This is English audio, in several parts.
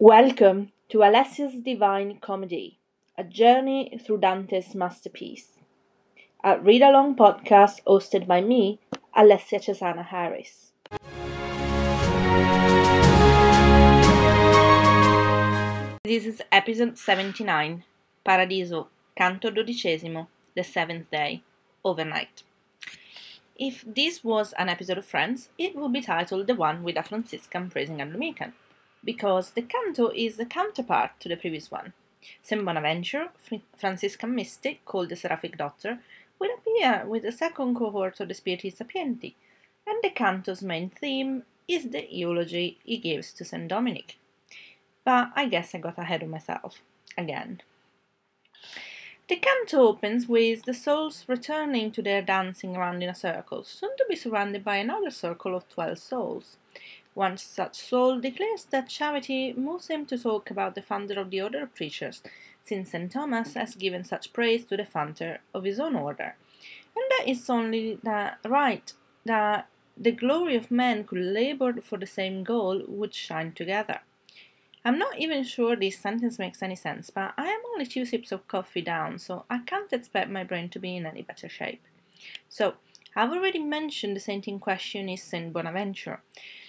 Welcome to Alessia's Divine Comedy, a journey through Dante's masterpiece. A read along podcast hosted by me, Alessia Cesana Harris. This is episode 79, Paradiso, Canto XII, the seventh day, overnight. If this was an episode of Friends, it would be titled The One with a Franciscan praising a Dominican, because the canto is the counterpart to the previous one. St. Bonaventure, Franciscan mystic called the Seraphic Doctor, will appear with the second cohort of the Spiriti Sapienti, and the canto's main theme is the eulogy he gives to St. Dominic but I guess I got ahead of myself again. The canto opens with the souls returning to their dancing around in a circle, soon to be surrounded by another circle of twelve souls. One such soul declares that charity moves him to talk about the founder of the order of preachers, since St. Thomas has given such praise to the founder of his own order, and that is only that right that the glory of men who labored for the same goal would shine together. I'm not even sure this sentence makes any sense, but I am only two sips of coffee down, so I can't expect my brain to be in any better shape. So, I've already mentioned the saint in question is Saint Bonaventure.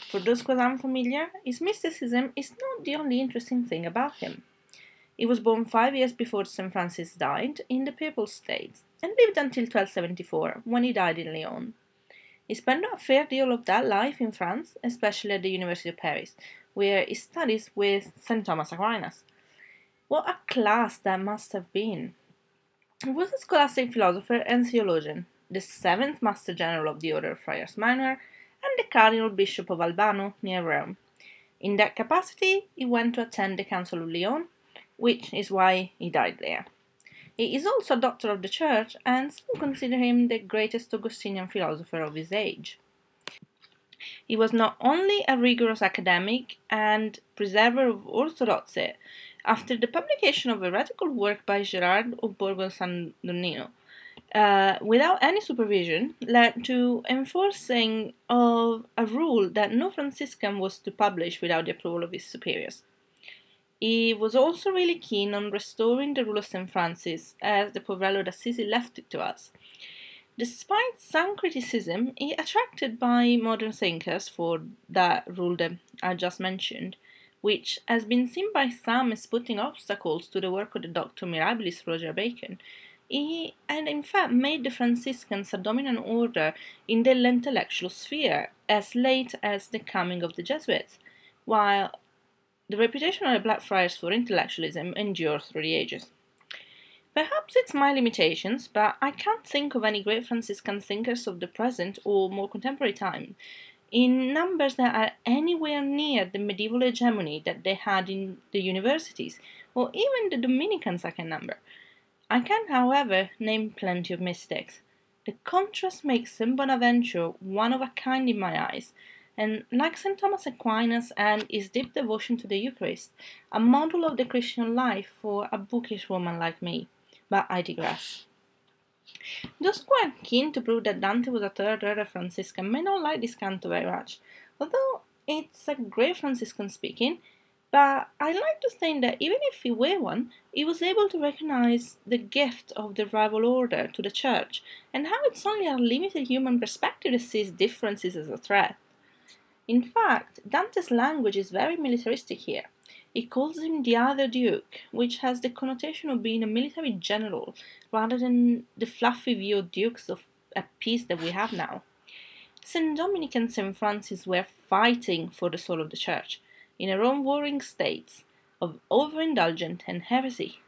For those who are unfamiliar, his mysticism is not the only interesting thing about him. He was born five years before St. Francis died in the Papal States and lived until 1274, when he died in Lyon. He spent a fair deal of that life in France, especially at the University of Paris, where he studies with St. Thomas Aquinas. What a class that must have been! He was a scholastic philosopher and theologian, the seventh Master General of the Order of Friars Minor, and the Cardinal Bishop of Albano near Rome. In that capacity, he went to attend the Council of Lyon, which is why he died there. He is also a doctor of the Church, and some consider him the greatest Augustinian philosopher of his age. He was not only a rigorous academic and preserver of orthodoxy, after the publication of a radical work by Gerard of Borgo San Donnino, uh, without any supervision, led to enforcing of a rule that no Franciscan was to publish without the approval of his superiors. He was also really keen on restoring the rule of St. Francis, as the Poverello d'Assisi left it to us, Despite some criticism, he attracted by modern thinkers for that rule that I just mentioned, which has been seen by some as putting obstacles to the work of the Doctor Mirabilis Roger Bacon. He had in fact made the Franciscans a dominant order in the intellectual sphere as late as the coming of the Jesuits, while the reputation of the Blackfriars for intellectualism endured through the ages. Perhaps it's my limitations, but I can't think of any great Franciscan thinkers of the present or more contemporary time in numbers that are anywhere near the medieval hegemony that they had in the universities, or even the Dominicans I can number. I can, however, name plenty of mistakes. The contrast makes St. Bonaventure one of a kind in my eyes, and like St. Thomas Aquinas and his deep devotion to the Eucharist, a model of the Christian life for a bookish woman like me but I digress. Those are keen to prove that Dante was a third order Franciscan may not like this canto very much, although it's a great Franciscan speaking. But I like to think that even if he were one, he was able to recognize the gift of the rival order to the church and how it's only our limited human perspective that sees differences as a threat. In fact, Dante's language is very militaristic here. He calls him the other duke, which has the connotation of being a military general rather than the fluffy view of dukes of a peace that we have now. St. Dominic and St. Francis were fighting for the soul of the church in a Rome warring states of overindulgence and heresy.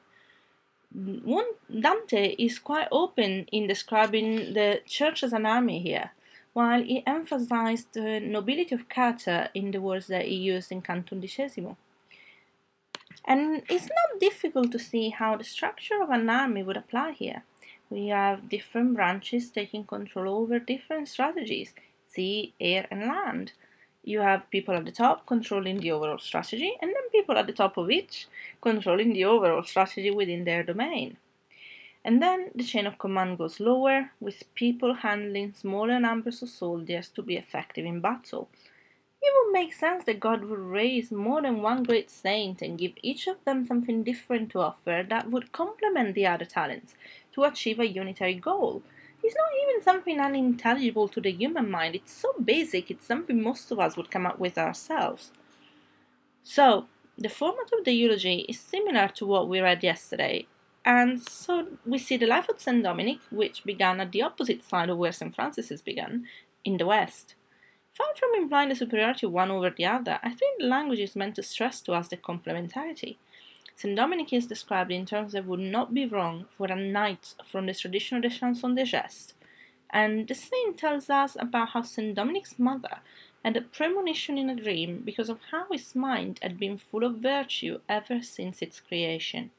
One, Dante is quite open in describing the church as an army here, while he emphasized the nobility of character in the words that he used in Canto Undicesimo. And it's not difficult to see how the structure of an army would apply here. We have different branches taking control over different strategies sea, air, and land. You have people at the top controlling the overall strategy, and then people at the top of each controlling the overall strategy within their domain. And then the chain of command goes lower, with people handling smaller numbers of soldiers to be effective in battle. It would make sense that God would raise more than one great saint and give each of them something different to offer that would complement the other talents to achieve a unitary goal. It's not even something unintelligible to the human mind. It's so basic, it's something most of us would come up with ourselves. So, the format of the eulogy is similar to what we read yesterday, and so we see the life of St. Dominic, which began at the opposite side of where St. Francis's began, in the West. Far from implying the superiority one over the other, I think the language is meant to stress to us the complementarity. St. Dominic is described in terms that would not be wrong for a knight from the tradition of the Chanson de Geste, and the saint tells us about how St. Dominic's mother had a premonition in a dream because of how his mind had been full of virtue ever since its creation.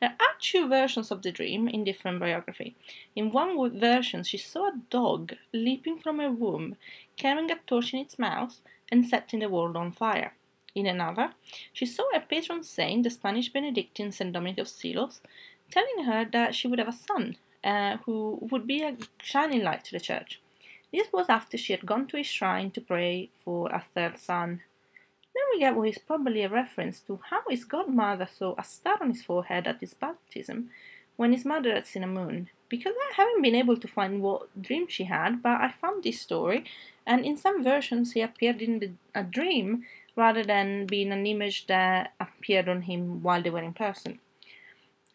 There are two versions of the dream in different biography. In one version, she saw a dog leaping from her womb, carrying a torch in its mouth, and setting the world on fire. In another, she saw her patron saint, the Spanish Benedictine Saint Dominic of Silos, telling her that she would have a son uh, who would be a shining light to the church. This was after she had gone to his shrine to pray for a third son. Then we get what is probably a reference to how his godmother saw a star on his forehead at his baptism when his mother had seen a moon. Because I haven't been able to find what dream she had, but I found this story, and in some versions he appeared in the, a dream rather than being an image that appeared on him while they were in person.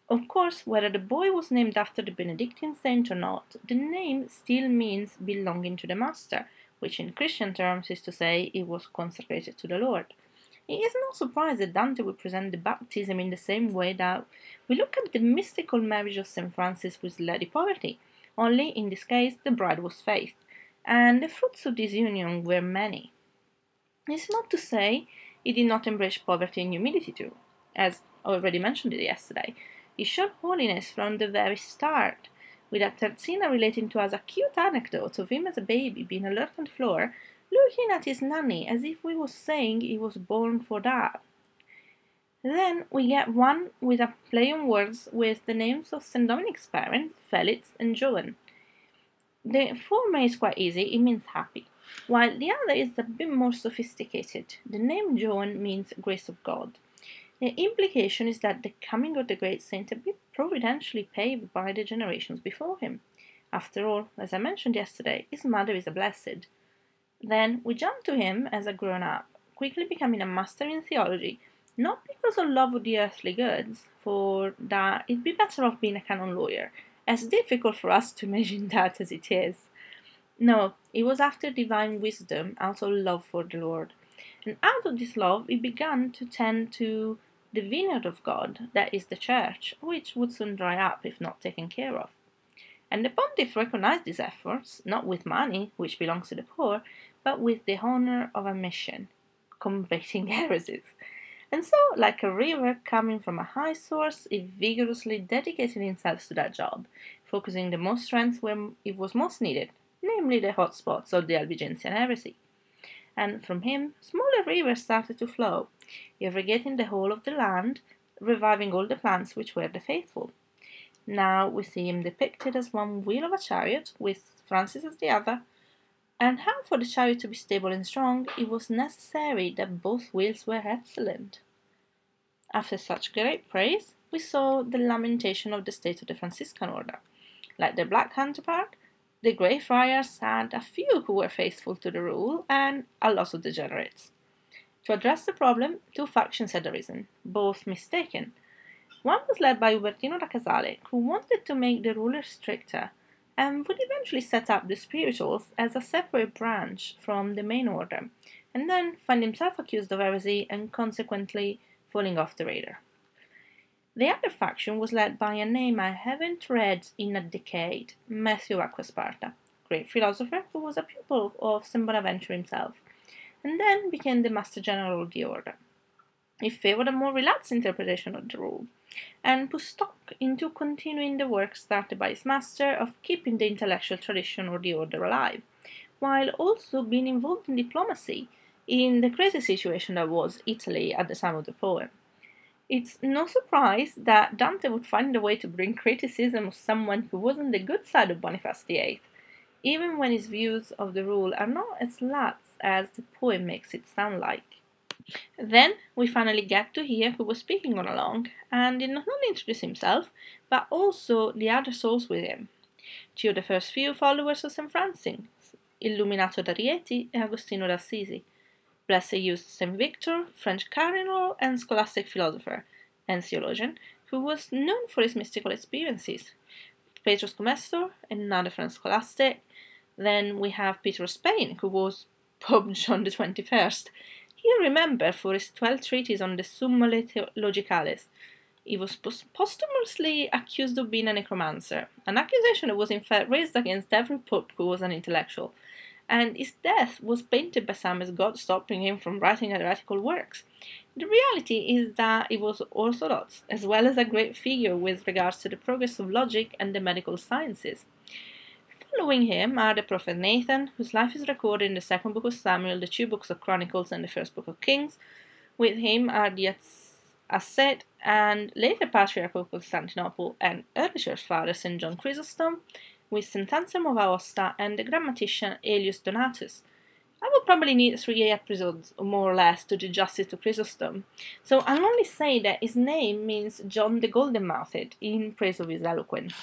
Of course, whether the boy was named after the Benedictine saint or not, the name still means belonging to the Master, which in Christian terms is to say it was consecrated to the Lord. It is no surprise that Dante would present the baptism in the same way that we look at the mystical marriage of St. Francis with Lady Poverty, only in this case the bride was faith, and the fruits of this union were many. It's not to say he did not embrace poverty and humility too, as already mentioned yesterday. He showed holiness from the very start, with a terzina relating to us a cute anecdote of him as a baby being alert on the floor, looking at his nanny as if we was saying he was born for that. Then we get one with a play on words with the names of St. Dominic's parents, Felix and Joan. The former is quite easy, it means happy, while the other is a bit more sophisticated. The name Joan means grace of God. The implication is that the coming of the great saint had been providentially paved by the generations before him. After all, as I mentioned yesterday, his mother is a blessed. Then we jump to him as a grown up, quickly becoming a master in theology, not because of love of the earthly goods, for that it'd be better off being a canon lawyer, as difficult for us to imagine that as it is. No, it was after divine wisdom, of love for the Lord. And out of this love, he began to tend to the vineyard of God, that is the church, which would soon dry up if not taken care of. And the pontiff recognized these efforts, not with money, which belongs to the poor, but with the honor of a mission, combating heresies. And so, like a river coming from a high source, he vigorously dedicated himself to that job, focusing the most strength where it was most needed, namely the hot spots of the Albigensian heresy. And from him, smaller rivers started to flow, irrigating the whole of the land, reviving all the plants which were the faithful. Now we see him depicted as one wheel of a chariot, with Francis as the other, and how for the chariot to be stable and strong, it was necessary that both wheels were excellent. After such great praise, we saw the lamentation of the state of the Franciscan order. Like their black counterpart, the Grey Friars had a few who were faithful to the rule and a lot of degenerates. To address the problem, two factions had arisen, both mistaken. One was led by Ubertino da Casale, who wanted to make the rulers stricter and would eventually set up the spirituals as a separate branch from the main order, and then find himself accused of heresy and consequently falling off the radar. The other faction was led by a name I haven't read in a decade, Matthew Acquasparta, great philosopher who was a pupil of St. Bonaventure himself and then became the Master General of the Order. He favored a more relaxed interpretation of the rule, and put stock into continuing the work started by his master of keeping the intellectual tradition of the order alive, while also being involved in diplomacy in the crazy situation that was Italy at the time of the poem. It's no surprise that Dante would find a way to bring criticism of someone who was on the good side of Boniface VIII, even when his views of the rule are not as lax as the poem makes it sound like. Then we finally get to hear who was speaking all along, and did not only introduced himself, but also the other souls with him. Two of the first few followers of St. Francis, Illuminato da Rieti and Agostino d'Assisi. Blessed used St. Victor, French cardinal and scholastic philosopher and theologian, who was known for his mystical experiences. Petrus Comestor, another French scholastic. Then we have Peter of Spain, who was Pope John the Twenty-First. He is remembered for his twelve treatises on the Summulae Logicales. He was posthumously accused of being a necromancer, an accusation that was in fact raised against every pope who was an intellectual, and his death was painted by some as God stopping him from writing heretical works. The reality is that he was orthodox, as well as a great figure with regards to the progress of logic and the medical sciences. Following him are the prophet Nathan, whose life is recorded in the second book of Samuel, the two books of Chronicles, and the first book of Kings. With him are the Ascet and later Patriarch of Constantinople and early church father St. John Chrysostom, with St. Anselm of Aosta and the grammatician Aelius Donatus, I will probably need three episodes, more or less, to do justice to Chrysostom, so I'll only say that his name means John the Golden Mouthed, in praise of his eloquence.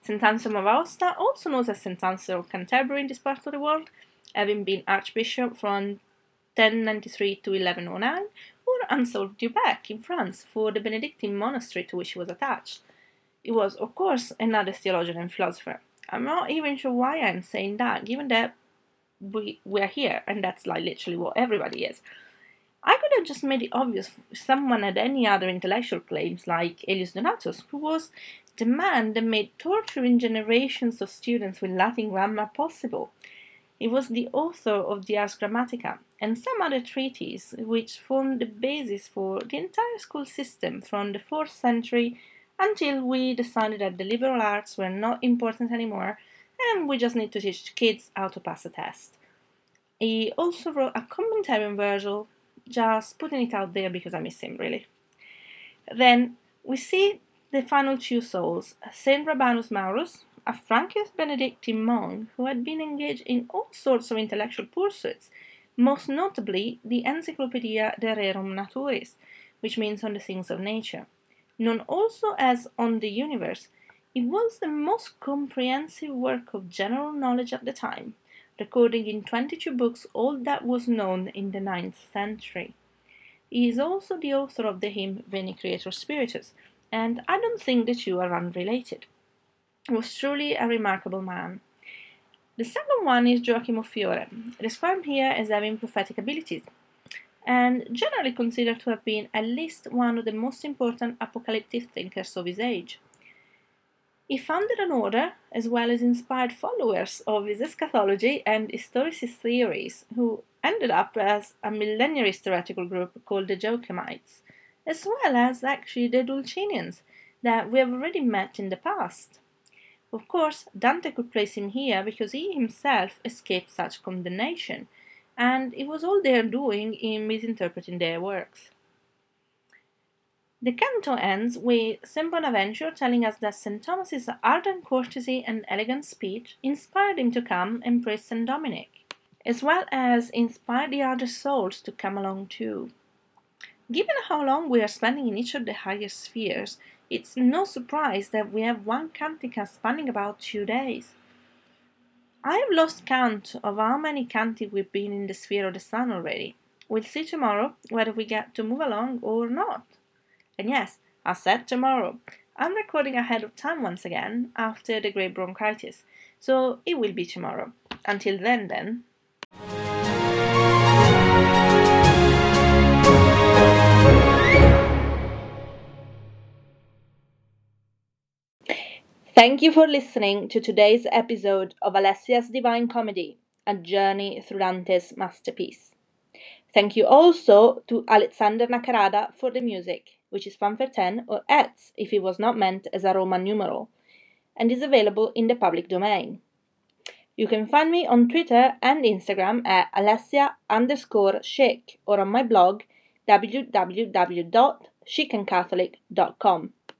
St. Anselm of Aosta, also known as Sant'Anselmo of Canterbury in this part of the world, having been Archbishop from 1093 to 1109, or Anselm of du Bec in France for the Benedictine monastery to which he was attached. He was, of course, another theologian and philosopher. I'm not even sure why I'm saying that, given that we we're here, and that's like literally what everybody is. I could have just made it obvious someone had any other intellectual claims like Aelius Donatus, who was the man that made torturing generations of students with Latin grammar possible. He was the author of the Ars Grammatica and some other treatises which formed the basis for the entire school system from the 4th century until we decided that the liberal arts were not important anymore and we just need to teach kids how to pass a test. He also wrote a commentary on Virgil, just putting it out there because I miss him really. Then we see the final two souls, Saint Rabanus Maurus, a Frankish Benedictine monk who had been engaged in all sorts of intellectual pursuits, most notably the Encyclopedia de Rerum Naturis, which means on the things of nature. Known also as On the Universe, it was the most comprehensive work of general knowledge at the time, recording in 22 books all that was known in the ninth century. He is also the author of the hymn Veni Creator Spiritus, and I don't think the two are unrelated. He was truly a remarkable man. The second one is Gioacchino Fiore, described here as having prophetic abilities, and generally considered to have been at least one of the most important apocalyptic thinkers of his age. He founded an order, as well as inspired followers of his eschatology and historicist theories, who ended up as a millenarist heretical group called the Joachimites, as well as actually the Dulcinians that we have already met in the past. Of course, Dante could place him here because he himself escaped such condemnation, and it was all their doing in misinterpreting their works. The canto ends with St. Bonaventure telling us that St. Thomas's ardent courtesy and elegant speech inspired him to come and praise St. Dominic, as well as inspired the other souls to come along too. Given how long we are spending in each of the higher spheres, it's no surprise that we have one cantica spanning about two days. I have lost count of how many canti we've been in the sphere of the sun already. We'll see tomorrow whether we get to move along or not. And yes, I said tomorrow. I'm recording ahead of time once again after the great bronchitis, so it will be tomorrow. Until then, then. Thank you for listening to today's episode of Alessia's Divine Comedy, a journey through Dante's masterpiece. Thank you also to Alexander Nakarada for the music which is fanfare 10, or ETS if it was not meant as a Roman numeral, and is available in the public domain. You can find me on Twitter and Instagram at Alessia underscore chic or on my blog www.chicandcatholic.com.